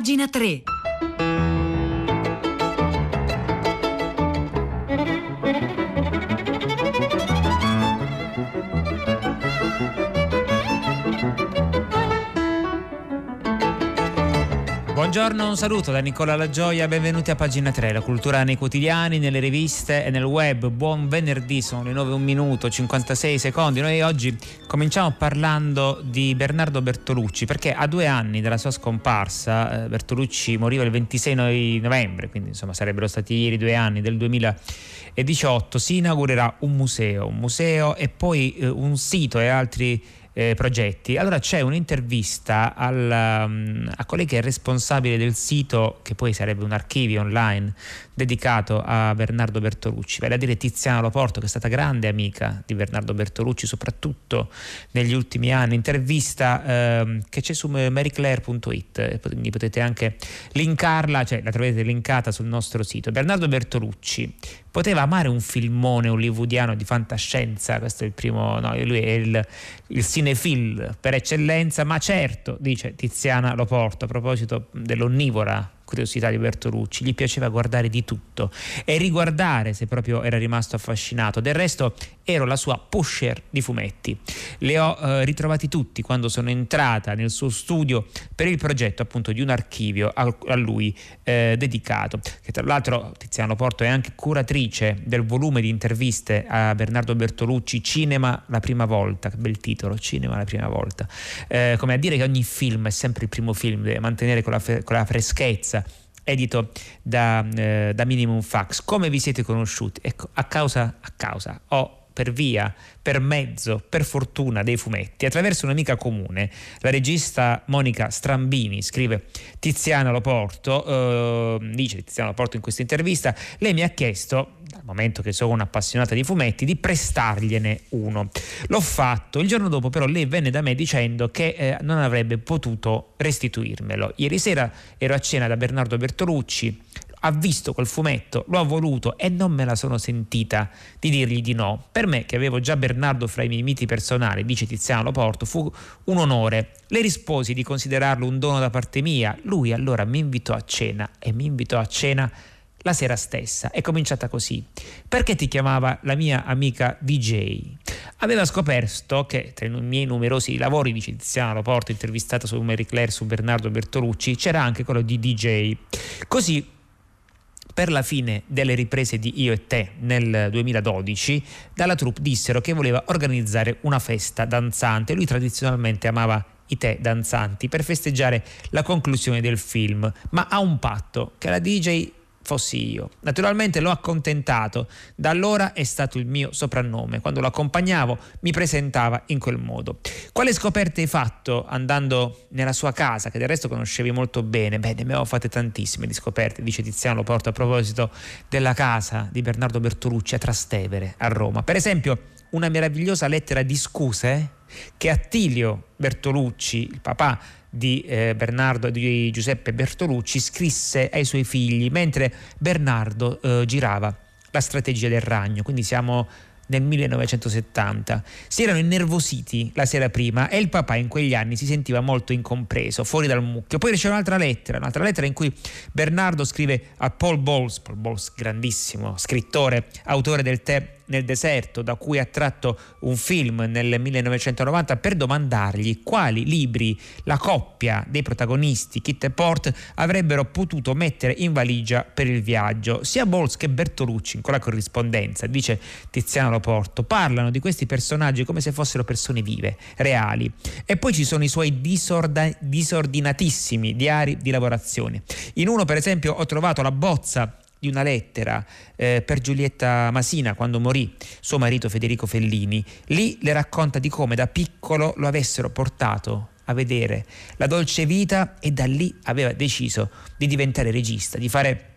Pagina 3. Buongiorno, un saluto da Nicola La Gioia, benvenuti a pagina 3, la cultura nei quotidiani, nelle riviste e nel web. Buon venerdì, sono le 9, 1 minuto, 56 secondi. Noi oggi cominciamo parlando di Bernardo Bertolucci, perché a due anni dalla sua scomparsa, eh, Bertolucci moriva il 26 novembre, quindi insomma sarebbero stati ieri due anni del 2018, si inaugurerà un museo, un museo e poi eh, un sito e altri eh, progetti. Allora c'è un'intervista al, um, a colei che è responsabile del sito, che poi sarebbe un archivio online dedicato a Bernardo Bertolucci, vale a dire Tiziana Loporto, che è stata grande amica di Bernardo Bertolucci, soprattutto negli ultimi anni. Intervista eh, che c'è su maryclaire.it, quindi potete anche linkarla, cioè la trovate linkata sul nostro sito. Bernardo Bertolucci poteva amare un filmone hollywoodiano di fantascienza, questo è il primo, no, lui è il, il cinefil per eccellenza, ma certo, dice Tiziana Loporto a proposito dell'onnivora curiosità di Bertolucci, gli piaceva guardare di tutto e riguardare se proprio era rimasto affascinato. Del resto ero la sua pusher di fumetti. Le ho eh, ritrovati tutti quando sono entrata nel suo studio per il progetto appunto di un archivio a, a lui eh, dedicato, che tra l'altro Tiziano Porto è anche curatrice del volume di interviste a Bernardo Bertolucci, Cinema la prima volta, che bel titolo, Cinema la prima volta, eh, come a dire che ogni film è sempre il primo film, deve mantenere con la, con la freschezza edito da, eh, da, Minimum Fax. Come vi siete conosciuti? Ecco, a causa, a causa, o per via, per mezzo, per fortuna dei fumetti, attraverso un'amica comune, la regista Monica Strambini, scrive Tiziana Loporto, eh, dice Tiziana Loporto in questa intervista, lei mi ha chiesto dal momento che sono un'appassionata di fumetti, di prestargliene uno. L'ho fatto, il giorno dopo però lei venne da me dicendo che eh, non avrebbe potuto restituirmelo. Ieri sera ero a cena da Bernardo Bertolucci, ha visto quel fumetto, lo ha voluto e non me la sono sentita di dirgli di no. Per me, che avevo già Bernardo fra i miei miti personali, dice Tiziano Loporto, fu un onore. Le risposi di considerarlo un dono da parte mia. Lui allora mi invitò a cena e mi invitò a cena la sera stessa. È cominciata così. Perché ti chiamava la mia amica DJ? Aveva scoperto che tra i miei numerosi lavori di Tiziano Loporto, intervistato su Mary Claire, su Bernardo Bertolucci, c'era anche quello di DJ. Così per la fine delle riprese di Io e Te nel 2012, dalla troupe dissero che voleva organizzare una festa danzante. Lui tradizionalmente amava i tè danzanti per festeggiare la conclusione del film, ma ha un patto che la DJ fossi io. Naturalmente l'ho accontentato, da allora è stato il mio soprannome. Quando lo accompagnavo mi presentava in quel modo. Quale scoperte hai fatto andando nella sua casa, che del resto conoscevi molto bene? Beh, ne avevo fatte tantissime di scoperte, dice Tiziano Loporto a proposito della casa di Bernardo Bertolucci a Trastevere, a Roma. Per esempio, una meravigliosa lettera di scuse che Attilio Bertolucci, il papà di eh, Bernardo di Giuseppe Bertolucci scrisse ai suoi figli mentre Bernardo eh, girava la strategia del ragno, quindi siamo nel 1970. Si erano innervositi la sera prima e il papà in quegli anni si sentiva molto incompreso, fuori dal mucchio. Poi riceve un'altra lettera, un'altra lettera in cui Bernardo scrive a Paul Bowles, Paul Bowles grandissimo scrittore, autore del tè nel deserto, da cui ha tratto un film nel 1990, per domandargli quali libri la coppia dei protagonisti, Kit e Port, avrebbero potuto mettere in valigia per il viaggio. Sia Bowles che Bertolucci, in quella corrispondenza, dice Tiziano Loporto, parlano di questi personaggi come se fossero persone vive, reali. E poi ci sono i suoi disorda- disordinatissimi diari di lavorazione. In uno, per esempio, ho trovato la bozza di una lettera eh, per Giulietta Masina quando morì suo marito Federico Fellini. Lì le racconta di come da piccolo lo avessero portato a vedere la dolce vita e da lì aveva deciso di diventare regista, di fare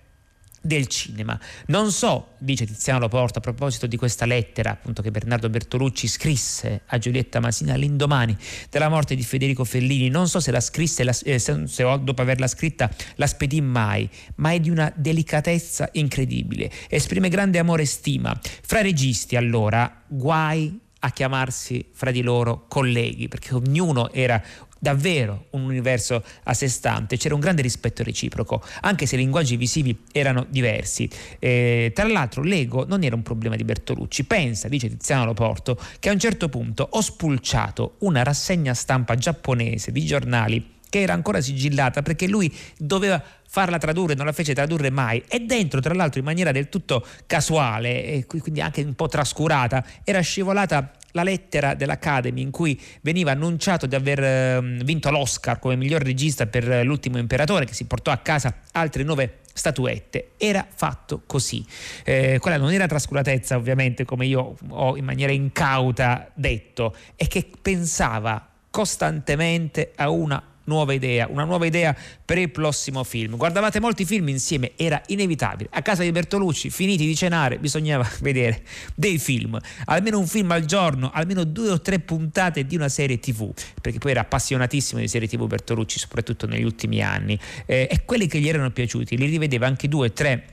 del cinema. Non so, dice Tiziano Loporto a proposito di questa lettera appunto che Bernardo Bertolucci scrisse a Giulietta Masina all'indomani della morte di Federico Fellini, non so se la scrisse, la, eh, se, se dopo averla scritta la spedì mai, ma è di una delicatezza incredibile, esprime grande amore e stima. Fra registi allora, guai a chiamarsi fra di loro colleghi, perché ognuno era davvero un universo a sé stante, c'era un grande rispetto reciproco, anche se i linguaggi visivi erano diversi. Eh, tra l'altro l'ego non era un problema di Bertolucci, pensa, dice Tiziano Loporto, che a un certo punto ho spulciato una rassegna stampa giapponese di giornali che era ancora sigillata perché lui doveva farla tradurre, non la fece tradurre mai. E dentro tra l'altro in maniera del tutto casuale e quindi anche un po' trascurata era scivolata la lettera dell'Academy in cui veniva annunciato di aver ehm, vinto l'Oscar come miglior regista per l'ultimo imperatore che si portò a casa altre nove statuette. Era fatto così. Eh, quella non era trascuratezza ovviamente come io ho in maniera incauta detto, è che pensava costantemente a una nuova idea, una nuova idea per il prossimo film. Guardavate molti film insieme, era inevitabile. A casa di Bertolucci, finiti di cenare, bisognava vedere dei film, almeno un film al giorno, almeno due o tre puntate di una serie TV, perché poi era appassionatissimo di serie TV Bertolucci, soprattutto negli ultimi anni. Eh, e quelli che gli erano piaciuti li rivedeva anche due, tre,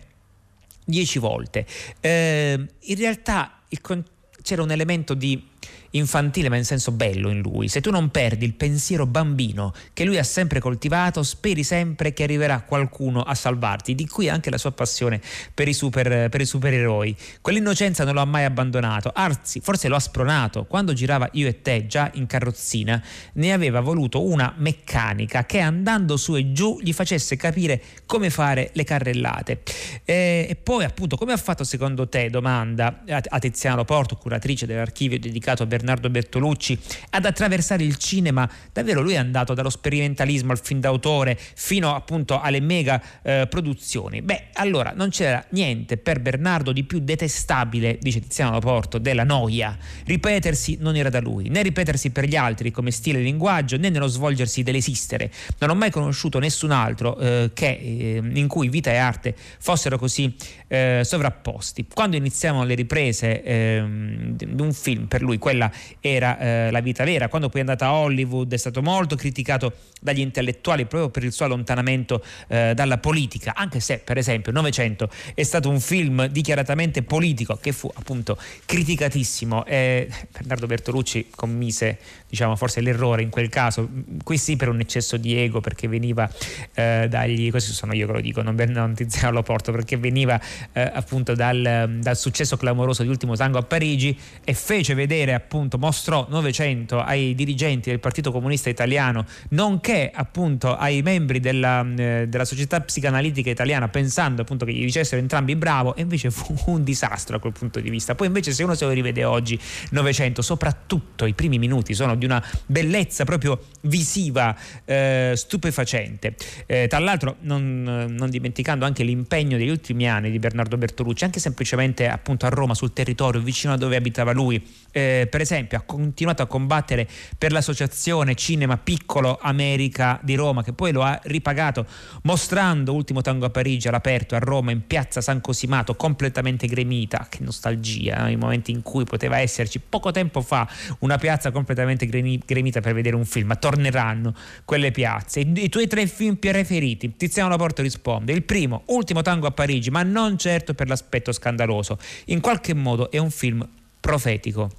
dieci volte. Eh, in realtà con- c'era un elemento di infantile ma in senso bello in lui. Se tu non perdi il pensiero bambino che lui ha sempre coltivato, speri sempre che arriverà qualcuno a salvarti. Di qui anche la sua passione per i, super, per i supereroi. Quell'innocenza non lo ha mai abbandonato, anzi, forse lo ha spronato. Quando girava Io e te, già in carrozzina, ne aveva voluto una meccanica che andando su e giù gli facesse capire come fare le carrellate. E, e poi, appunto, come ha fatto secondo te, domanda a Tiziano Porto, curatrice dell'archivio dedicato a Bernardo Bernardo Bertolucci ad attraversare il cinema. Davvero lui è andato dallo sperimentalismo al film d'autore fino appunto alle mega eh, produzioni. Beh, allora non c'era niente per Bernardo di più detestabile, dice Tiziano Laporto, della noia. Ripetersi non era da lui, né ripetersi per gli altri come stile di linguaggio, né nello svolgersi dell'esistere. Non ho mai conosciuto nessun altro eh, che, eh, in cui vita e arte fossero così eh, sovrapposti. Quando iniziamo le riprese ehm, di un film per lui, quella era eh, la vita vera. Quando poi è andata a Hollywood è stato molto criticato dagli intellettuali proprio per il suo allontanamento eh, dalla politica, anche se per esempio Novecento è stato un film dichiaratamente politico che fu appunto criticatissimo. Eh, Bernardo Bertolucci commise diciamo forse l'errore in quel caso, qui sì per un eccesso di ego perché veniva eh, dagli, questo sono io che lo dico, non, non Tiziano lo porto, perché veniva eh, appunto dal, dal successo clamoroso di Ultimo Tango a Parigi e fece vedere appunto appunto mostrò Novecento ai dirigenti del Partito Comunista Italiano, nonché appunto ai membri della, eh, della società psicanalitica italiana, pensando appunto che gli dicessero entrambi bravo, e invece fu un disastro a quel punto di vista. Poi invece se uno se lo rivede oggi Novecento, soprattutto i primi minuti sono di una bellezza proprio visiva, eh, stupefacente. Eh, tra l'altro non, non, dimenticando anche l'impegno degli ultimi anni di Bernardo Bertolucci, anche semplicemente appunto a Roma, sul territorio vicino a dove abitava lui, eh, per esempio ha continuato a combattere per l'associazione Cinema Piccolo America di Roma che poi lo ha ripagato mostrando Ultimo Tango a Parigi all'aperto a Roma in piazza San Cosimato completamente gremita, che nostalgia, eh? i momenti in cui poteva esserci poco tempo fa una piazza completamente gremita per vedere un film, ma torneranno quelle piazze. I, i tuoi tre film più preferiti? Tiziano Laporto risponde, il primo, Ultimo Tango a Parigi, ma non certo per l'aspetto scandaloso, in qualche modo è un film profetico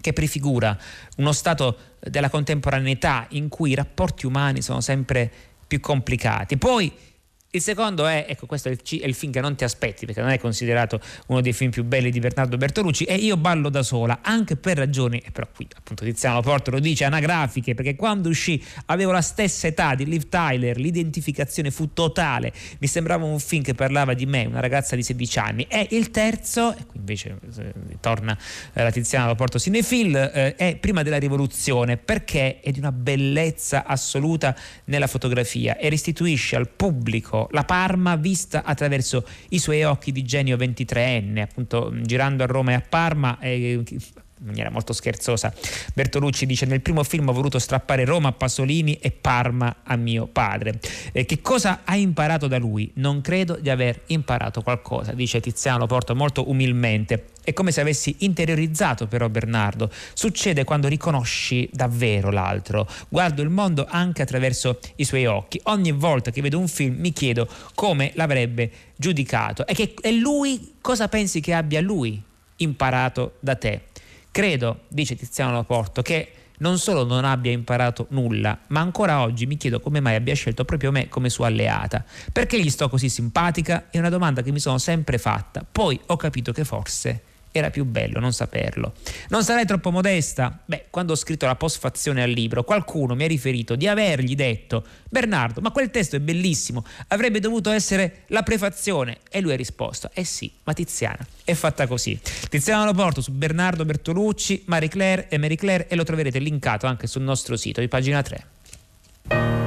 che prefigura uno stato della contemporaneità in cui i rapporti umani sono sempre più complicati. Poi il secondo è, ecco questo è il, è il, film che non ti aspetti perché non è considerato uno dei film più belli di Bernardo Bertolucci e Io ballo da sola anche per ragioni, però qui appunto Tiziano Porto lo dice, anagrafiche perché quando uscì avevo la stessa età di Liv Tyler, l'identificazione fu totale, mi sembrava un film che parlava di me, una ragazza di 16 anni. E il terzo, e qui invece eh, torna eh, la Tiziano Porto Cinefil, eh, è Prima della rivoluzione perché è di una bellezza assoluta nella fotografia e restituisce al pubblico la Parma vista attraverso i suoi occhi di genio 23enne, appunto girando a Roma e a Parma. Eh, in maniera molto scherzosa. Bertolucci dice: Nel primo film ho voluto strappare Roma a Pasolini e Parma a mio padre. Eh, che cosa ha imparato da lui? Non credo di aver imparato qualcosa, dice Tiziano Porto molto umilmente. È come se avessi interiorizzato però Bernardo. Succede quando riconosci davvero l'altro. Guardo il mondo anche attraverso i suoi occhi. Ogni volta che vedo un film mi chiedo come l'avrebbe giudicato e, che, e lui cosa pensi che abbia lui imparato da te. Credo, dice Tiziano Laporto, che non solo non abbia imparato nulla, ma ancora oggi mi chiedo come mai abbia scelto proprio me come sua alleata. Perché gli sto così simpatica? È una domanda che mi sono sempre fatta. Poi ho capito che forse era più bello non saperlo. Non sarei troppo modesta? Beh, quando ho scritto la postfazione al libro, qualcuno mi ha riferito di avergli detto Bernardo, ma quel testo è bellissimo, avrebbe dovuto essere la prefazione. E lui ha risposto, eh sì, ma Tiziana è fatta così. Tiziana lo porto su Bernardo Bertolucci, Marie Claire e Marie Claire e lo troverete linkato anche sul nostro sito di pagina 3.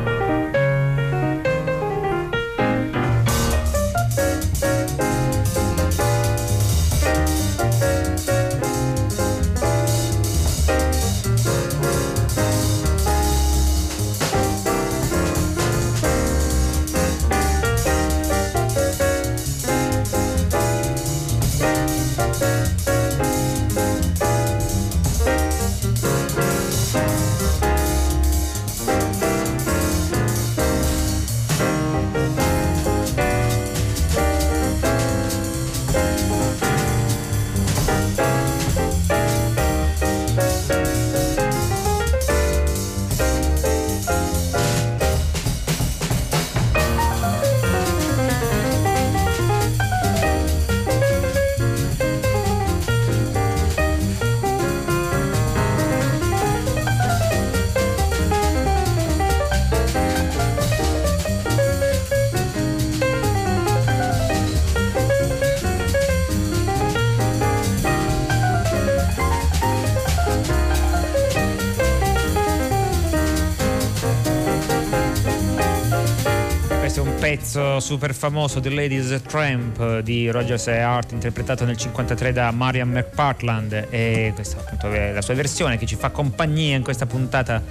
Pezzo super famoso The Ladies Tramp di Rogers e Hart interpretato nel 1953 da Marian McPartland e questa appunto è la sua versione che ci fa compagnia in questa puntata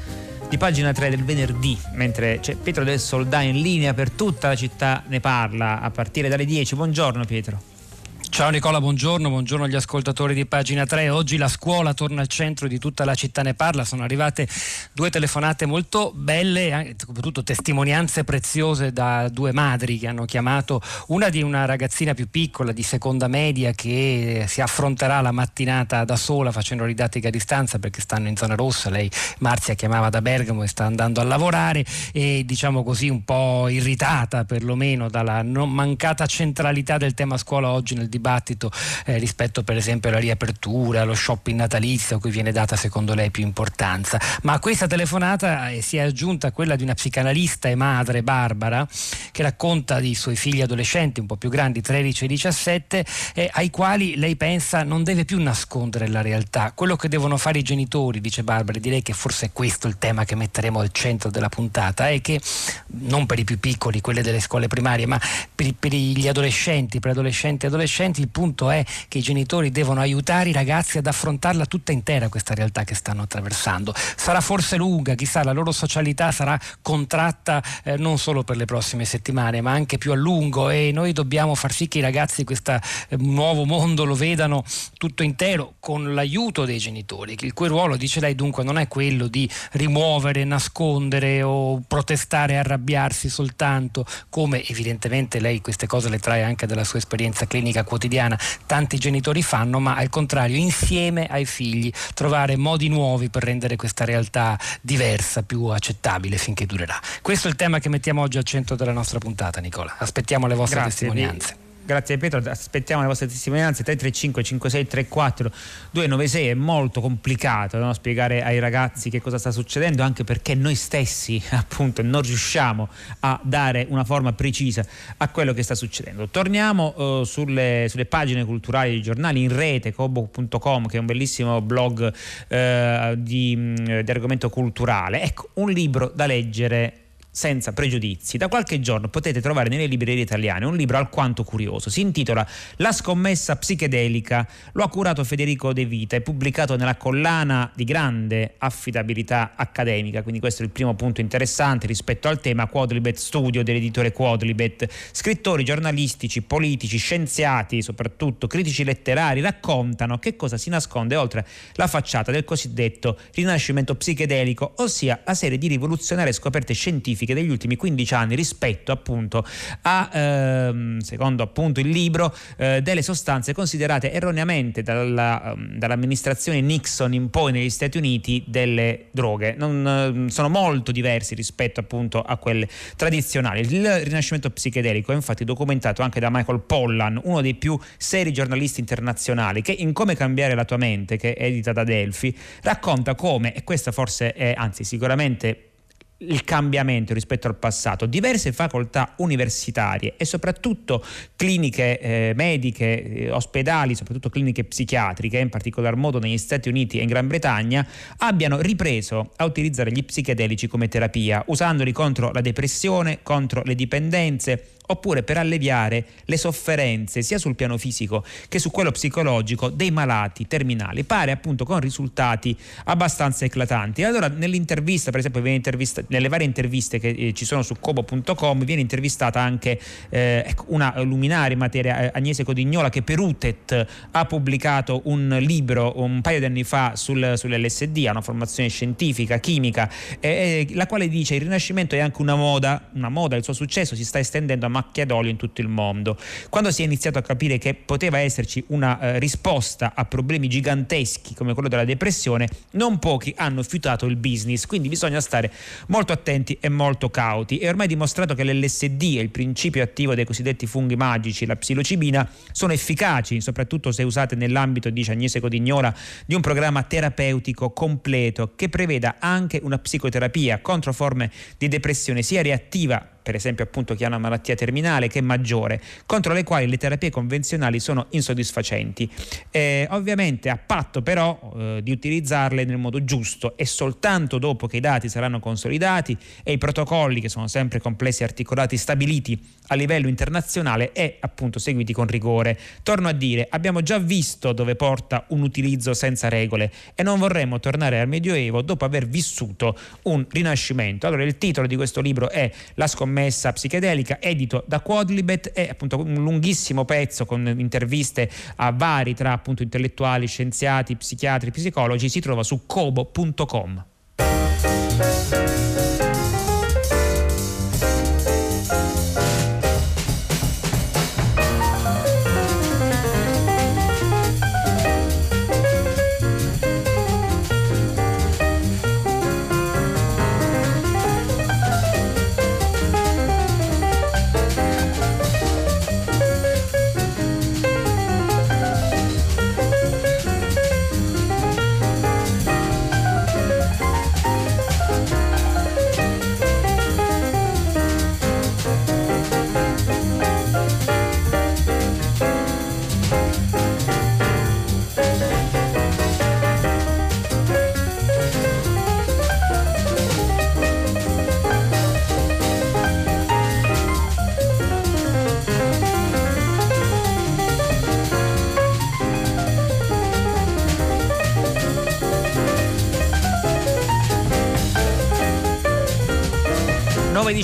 di pagina 3 del venerdì, mentre c'è Pietro del Soldà in linea per tutta la città ne parla a partire dalle 10. Buongiorno Pietro. Ciao Nicola, buongiorno, buongiorno agli ascoltatori di pagina 3. Oggi la scuola torna al centro di tutta la città ne parla. Sono arrivate due telefonate molto belle, soprattutto testimonianze preziose da due madri che hanno chiamato una di una ragazzina più piccola di seconda media che si affronterà la mattinata da sola facendo didattica a distanza perché stanno in zona rossa. Lei Marzia chiamava da Bergamo e sta andando a lavorare e diciamo così un po' irritata perlomeno dalla mancata centralità del tema scuola oggi nel dibattito dibattito eh, rispetto per esempio alla riapertura, allo shopping natalizio a cui viene data secondo lei più importanza. Ma a questa telefonata eh, si è aggiunta quella di una psicanalista e madre, Barbara, che racconta di suoi figli adolescenti un po' più grandi, 13 e 17, eh, ai quali lei pensa non deve più nascondere la realtà. Quello che devono fare i genitori, dice Barbara, e direi che forse è questo il tema che metteremo al centro della puntata, è che non per i più piccoli, quelle delle scuole primarie, ma per, per gli adolescenti, preadolescenti e adolescenti, adolescenti, il punto è che i genitori devono aiutare i ragazzi ad affrontarla tutta intera questa realtà che stanno attraversando. Sarà forse lunga, chissà, la loro socialità sarà contratta eh, non solo per le prossime settimane, ma anche più a lungo e noi dobbiamo far sì che i ragazzi questo eh, nuovo mondo lo vedano tutto intero con l'aiuto dei genitori, il cui ruolo, dice lei, dunque non è quello di rimuovere, nascondere o protestare, arrabbiarsi soltanto, come evidentemente lei queste cose le trae anche dalla sua esperienza clinica quotidiana quotidiana tanti genitori fanno, ma al contrario insieme ai figli trovare modi nuovi per rendere questa realtà diversa, più accettabile finché durerà. Questo è il tema che mettiamo oggi al centro della nostra puntata, Nicola. Aspettiamo le vostre Grazie, testimonianze. Grazie Pietro, aspettiamo le vostre testimonianze 335 5634 296 è molto complicato no? spiegare ai ragazzi che cosa sta succedendo anche perché noi stessi appunto non riusciamo a dare una forma precisa a quello che sta succedendo. Torniamo uh, sulle, sulle, pagine culturali dei giornali in rete cobo.com che è un bellissimo blog uh, di, di argomento culturale. Ecco, un libro da leggere senza pregiudizi. Da qualche giorno potete trovare nelle librerie italiane un libro alquanto curioso. Si intitola La scommessa psichedelica. Lo ha curato Federico De Vita e pubblicato nella collana di grande affidabilità accademica. Quindi questo è il primo punto interessante rispetto al tema Quadlibet Studio dell'editore Quadlibet. Scrittori giornalistici, politici, scienziati, soprattutto critici letterari raccontano che cosa si nasconde oltre la facciata del cosiddetto rinascimento psichedelico, ossia la serie di rivoluzionarie scoperte scientifiche scientifiche degli ultimi 15 anni rispetto appunto a, ehm, secondo appunto il libro, eh, delle sostanze considerate erroneamente dalla, ehm, dall'amministrazione Nixon in poi negli Stati Uniti delle droghe. Non, eh, sono molto diversi rispetto appunto a quelle tradizionali. Il rinascimento psichedelico è infatti documentato anche da Michael Pollan, uno dei più seri giornalisti internazionali, che in Come cambiare la tua mente, che è edita da Delphi, racconta come, e questa forse è anzi sicuramente il cambiamento rispetto al passato, diverse facoltà universitarie e soprattutto cliniche eh, mediche, eh, ospedali, soprattutto cliniche psichiatriche, in particolar modo negli Stati Uniti e in Gran Bretagna, abbiano ripreso a utilizzare gli psichedelici come terapia, usandoli contro la depressione, contro le dipendenze, oppure per alleviare le sofferenze sia sul piano fisico che su quello psicologico dei malati terminali. Pare appunto con risultati abbastanza eclatanti. Allora nell'intervista, per esempio, nelle varie interviste che eh, ci sono su cobo.com viene intervistata anche eh, ecco, una luminaria in materia, eh, Agnese Codignola, che per UTET ha pubblicato un libro un paio di anni fa sul, sull'LSD, ha una formazione scientifica, chimica, eh, la quale dice il rinascimento è anche una moda, una moda, il suo successo si sta estendendo a macchia d'olio in tutto il mondo. Quando si è iniziato a capire che poteva esserci una eh, risposta a problemi giganteschi come quello della depressione, non pochi hanno fiutato il business, quindi bisogna stare molto attenti e molto cauti. È ormai dimostrato che l'LSD e il principio attivo dei cosiddetti funghi magici, la psilocibina, sono efficaci, soprattutto se usate nell'ambito, dice Agnese Codignola, di un programma terapeutico completo che preveda anche una psicoterapia contro forme di depressione sia reattiva per esempio appunto chi ha una malattia terminale che è maggiore, contro le quali le terapie convenzionali sono insoddisfacenti. Eh, ovviamente a patto però eh, di utilizzarle nel modo giusto e soltanto dopo che i dati saranno consolidati e i protocolli che sono sempre complessi e articolati stabiliti a livello internazionale e appunto seguiti con rigore. Torno a dire, abbiamo già visto dove porta un utilizzo senza regole e non vorremmo tornare al Medioevo dopo aver vissuto un rinascimento. Allora il titolo di questo libro è La scommessa scommessa psichedelica, edito da Quadlibet, è appunto un lunghissimo pezzo con interviste a vari tra appunto intellettuali, scienziati, psichiatri, psicologi, si trova su kobo.com.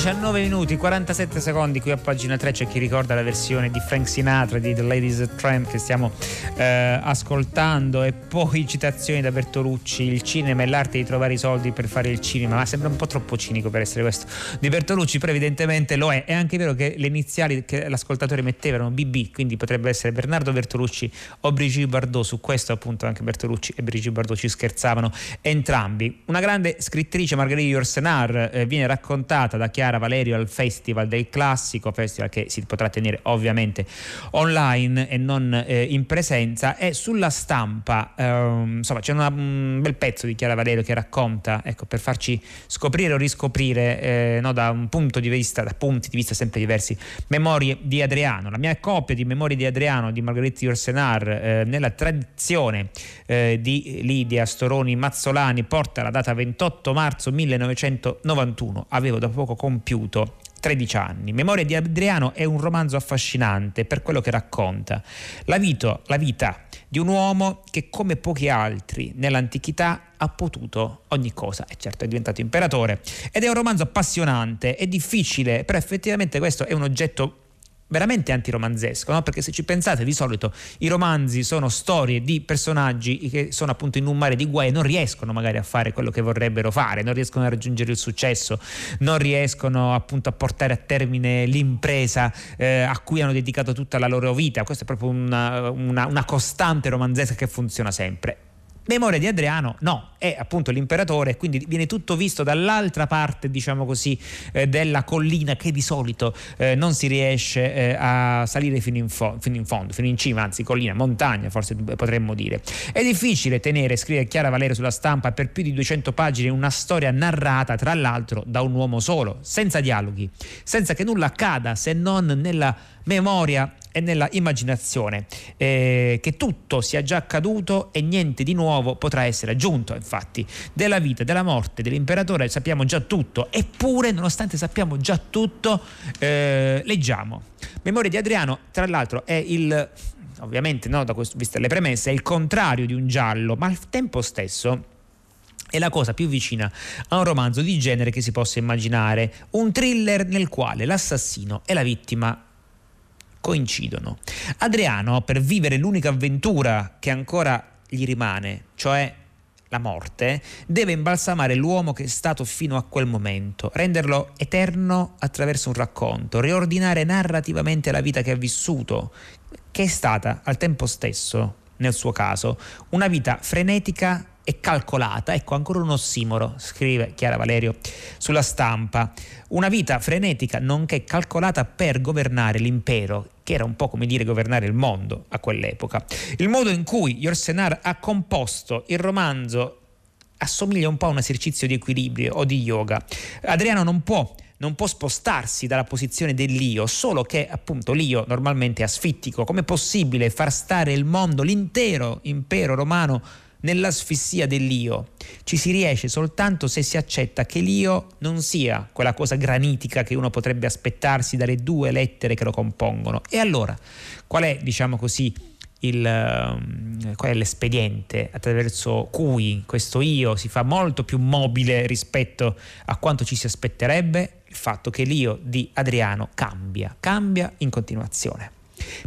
19 minuti, 47 secondi. Qui a pagina 3 c'è chi ricorda la versione di Frank Sinatra di The Ladies Tramp che stiamo eh, ascoltando e poi citazioni da Bertolucci, il cinema è l'arte di trovare i soldi per fare il cinema, ma sembra un po' troppo cinico per essere questo di Bertolucci, però evidentemente lo è. È anche vero che le iniziali che l'ascoltatore metteva erano BB, quindi potrebbe essere Bernardo Bertolucci o Brigitte Bardot, su questo appunto anche Bertolucci e Brigitte Bardot ci scherzavano entrambi. Una grande scrittrice Margherita Yourcenar eh, viene raccontata da Chiara Valerio al Festival del Classico, festival che si potrà tenere ovviamente online e non eh, in presenza e sulla stampa ehm, insomma c'è una, un bel pezzo di Chiara Valerio che racconta ecco, per farci scoprire o riscoprire eh, no, da un punto di vista da punti di vista sempre diversi memorie di Adriano. La mia copia di Memorie di Adriano di Margherita Ursenar eh, nella tradizione eh, di Lidia Storoni Mazzolani porta la data 28 marzo 1991 avevo da poco compiuto 13 anni. Memoria di Adriano è un romanzo affascinante per quello che racconta. La, vito, la vita di un uomo che come pochi altri nell'antichità ha potuto ogni cosa e certo è diventato imperatore ed è un romanzo appassionante, è difficile, però effettivamente questo è un oggetto veramente antiromanzesco, no? perché se ci pensate di solito i romanzi sono storie di personaggi che sono appunto in un mare di guai e non riescono magari a fare quello che vorrebbero fare, non riescono a raggiungere il successo, non riescono appunto a portare a termine l'impresa eh, a cui hanno dedicato tutta la loro vita, questa è proprio una, una, una costante romanzesca che funziona sempre. Memoria di Adriano no, è appunto l'imperatore, quindi viene tutto visto dall'altra parte, diciamo così, eh, della collina che di solito eh, non si riesce eh, a salire fino in, fo- fino in, fondo, fino in cima, anzi collina, montagna forse potremmo dire. È difficile tenere, scrive Chiara Valerio sulla stampa, per più di 200 pagine una storia narrata tra l'altro da un uomo solo, senza dialoghi, senza che nulla accada se non nella memoria e nella immaginazione, eh, che tutto sia già accaduto e niente di nuovo potrà essere aggiunto. Infatti, della vita, della morte dell'imperatore sappiamo già tutto, eppure, nonostante sappiamo già tutto, eh, leggiamo. Memoria di Adriano, tra l'altro, è il ovviamente, no, da questo, viste le premesse, è il contrario di un giallo, ma al tempo stesso è la cosa più vicina a un romanzo di genere che si possa immaginare, un thriller nel quale l'assassino e la vittima coincidono. Adriano, per vivere l'unica avventura che ancora gli rimane, cioè la morte, deve imbalsamare l'uomo che è stato fino a quel momento, renderlo eterno attraverso un racconto, riordinare narrativamente la vita che ha vissuto, che è stata al tempo stesso, nel suo caso, una vita frenetica e calcolata. Ecco, ancora un ossimoro, scrive Chiara Valerio sulla stampa. Una vita frenetica nonché calcolata per governare l'impero, che era un po' come dire governare il mondo a quell'epoca. Il modo in cui Yorsenar ha composto il romanzo assomiglia un po' a un esercizio di equilibrio o di yoga. Adriano non può non può spostarsi dalla posizione dell'io, solo che appunto l'io normalmente è asfittico. Com'è possibile far stare il mondo, l'intero impero romano nell'asfissia dell'io. Ci si riesce soltanto se si accetta che l'io non sia quella cosa granitica che uno potrebbe aspettarsi dalle due lettere che lo compongono. E allora, qual è, diciamo così, il, ehm, qual è l'espediente attraverso cui questo io si fa molto più mobile rispetto a quanto ci si aspetterebbe? Il fatto che l'io di Adriano cambia, cambia in continuazione.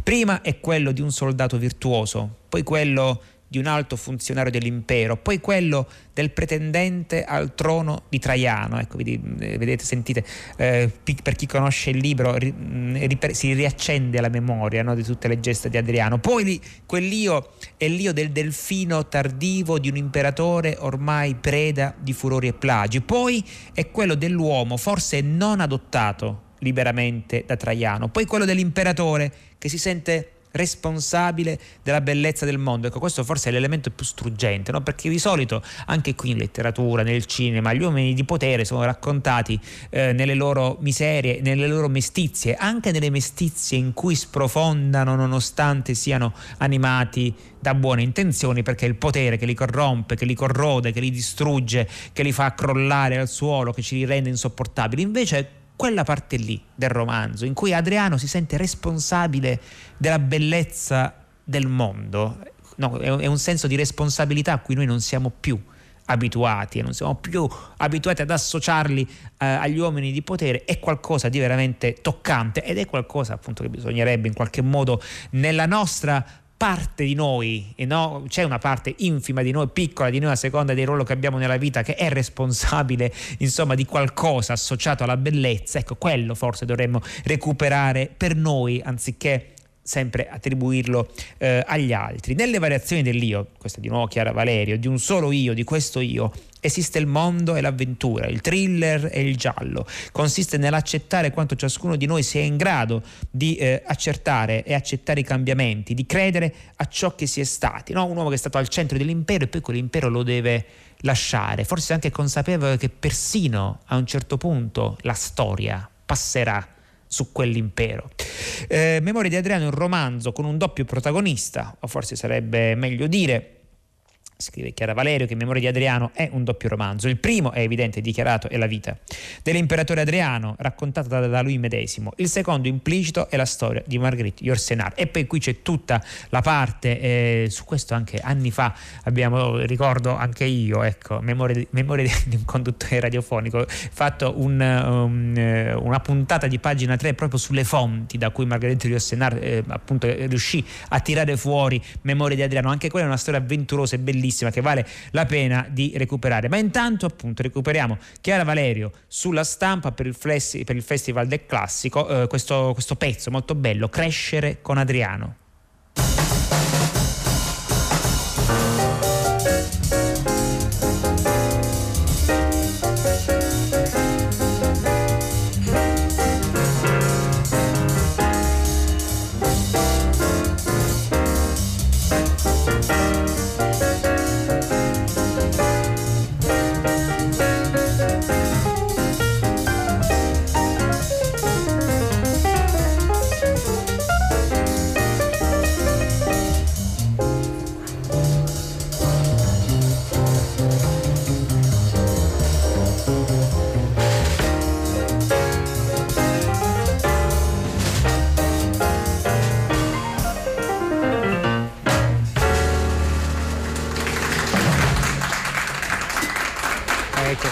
Prima è quello di un soldato virtuoso, poi quello di un alto funzionario dell'impero, poi quello del pretendente al trono di Traiano. Ecco, eh, vedete, sentite, eh, per chi conosce il libro mm, si riaccende la memoria no, di tutte le gesta di Adriano. Poi quell'io è l'io del delfino tardivo di un imperatore ormai preda di furori e plagi. Poi è quello dell'uomo, forse non adottato liberamente da Traiano. Poi quello dell'imperatore che si sente responsabile della bellezza del mondo. Ecco, questo forse è l'elemento più struggente, no? perché di solito anche qui in letteratura, nel cinema, gli uomini di potere sono raccontati eh, nelle loro miserie, nelle loro mestizie, anche nelle mestizie in cui sprofondano nonostante siano animati da buone intenzioni, perché è il potere che li corrompe, che li corrode, che li distrugge, che li fa crollare al suolo, che ci li rende insopportabili. Invece quella parte lì del romanzo in cui Adriano si sente responsabile della bellezza del mondo, no, è un senso di responsabilità a cui noi non siamo più abituati e non siamo più abituati ad associarli eh, agli uomini di potere è qualcosa di veramente toccante ed è qualcosa appunto che bisognerebbe in qualche modo nella nostra parte di noi, no? c'è una parte infima di noi, piccola di noi a seconda del ruolo che abbiamo nella vita, che è responsabile insomma di qualcosa associato alla bellezza, ecco quello forse dovremmo recuperare per noi anziché sempre attribuirlo eh, agli altri. Nelle variazioni dell'io, questa di nuovo Chiara Valerio, di un solo io, di questo io, esiste il mondo e l'avventura, il thriller e il giallo. Consiste nell'accettare quanto ciascuno di noi sia in grado di eh, accertare e accettare i cambiamenti, di credere a ciò che si è stati. No? Un uomo che è stato al centro dell'impero e poi quell'impero lo deve lasciare, forse anche consapevole che persino a un certo punto la storia passerà su quell'impero. Eh, Memoria di Adriano è un romanzo con un doppio protagonista, o forse sarebbe meglio dire scrive Chiara Valerio, che memoria di Adriano è un doppio romanzo. Il primo è evidente, dichiarato, è la vita dell'imperatore Adriano, raccontata da, lui medesimo. Il secondo implicito è la storia di Marguerite Yourcenar. E poi qui c'è tutta la parte, eh, su questo anche anni fa abbiamo, ricordo anche io, ecco, memoria, memoria di un conduttore radiofonico, fatto un, um, eh, una puntata di pagina 3 proprio sulle fonti da cui Margherita Yourcenar eh, appunto riuscì a tirare fuori Memoria di Adriano. Anche quella è una storia avventurosa e bellissima che vale la pena di recuperare. Ma intanto appunto recuperiamo Chiara Valerio sulla stampa per il, flessi, per il Festival del Classico, eh, questo, questo pezzo molto bello, Crescere con Adriano.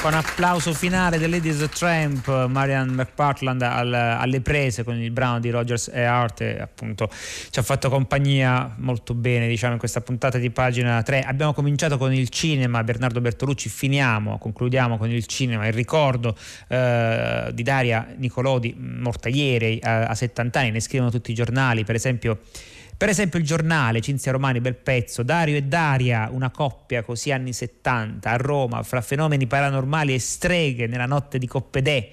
Con applauso finale del Ladies Tramp, Marian McPartland al, alle prese con il brano di Rogers e Art appunto ci ha fatto compagnia molto bene diciamo in questa puntata di pagina 3 abbiamo cominciato con il cinema Bernardo Bertolucci finiamo, concludiamo con il cinema. Il ricordo eh, di Daria Nicolodi morta ieri a, a 70 anni ne scrivono tutti i giornali per esempio per esempio il giornale, Cinzia Romani, bel pezzo, Dario e Daria, una coppia così anni 70 a Roma, fra fenomeni paranormali e streghe nella notte di Coppedè.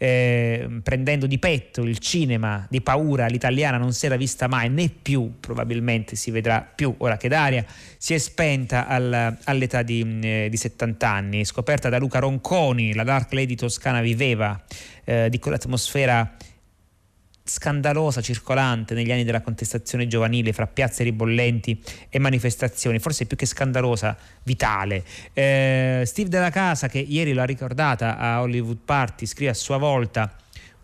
Eh, prendendo di petto il cinema di paura l'italiana non si era vista mai né più probabilmente si vedrà più ora che Daria si è spenta al, all'età di, eh, di, 70 anni scoperta da Luca Ronconi la Dark Lady toscana viveva eh, di quell'atmosfera scandalosa circolante negli anni della contestazione giovanile fra piazze ribollenti e manifestazioni, forse più che scandalosa, vitale. Eh, Steve Della Casa, che ieri l'ha ricordata a Hollywood Party, scrive a sua volta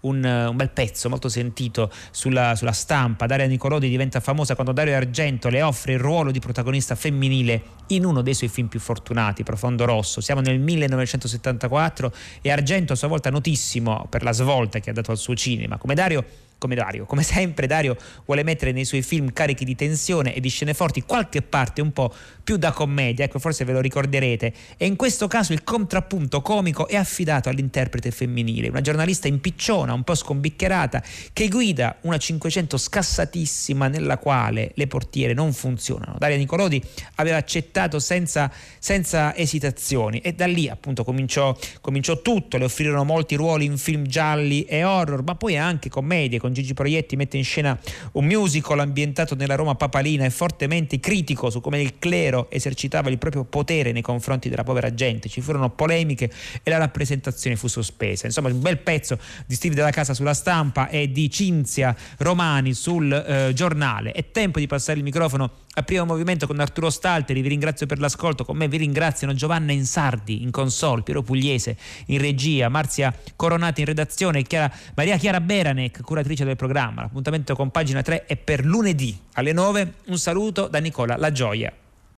un, un, bel pezzo molto sentito sulla, sulla, stampa. Daria Nicolodi diventa famosa quando Dario Argento le offre il ruolo di protagonista femminile in uno dei suoi film più fortunati, Profondo Rosso. Siamo nel 1974 e Argento a sua volta notissimo per la svolta che ha dato al suo cinema. Come Dario come Dario. Come sempre Dario vuole mettere nei suoi film carichi di tensione e di scene forti qualche parte un po' più da commedia, ecco forse ve lo ricorderete. E in questo caso il contrappunto comico è affidato all'interprete femminile, una giornalista impicciona, un po' scombiccherata, che guida una 500 scassatissima nella quale le portiere non funzionano. Daria Nicolodi aveva accettato senza, senza esitazioni e da lì appunto cominciò, cominciò tutto, le offrirono molti ruoli in film gialli e horror, ma poi anche commedie con Gigi Proietti mette in scena un musical ambientato nella Roma papalina e fortemente critico su come il clero esercitava il proprio potere nei confronti della povera gente. Ci furono polemiche e la rappresentazione fu sospesa. Insomma, un bel pezzo di Steve della Casa sulla stampa e di Cinzia Romani sul eh, giornale. È tempo di passare il microfono a primo movimento con Arturo Stalteri, vi ringrazio per l'ascolto, con me vi ringraziano Giovanna Insardi in console, Piero Pugliese in regia, Marzia Coronati in redazione, Chiara, Maria Chiara Beranec, curatrice del programma. L'appuntamento con pagina 3 è per lunedì alle 9. Un saluto da Nicola La Gioia.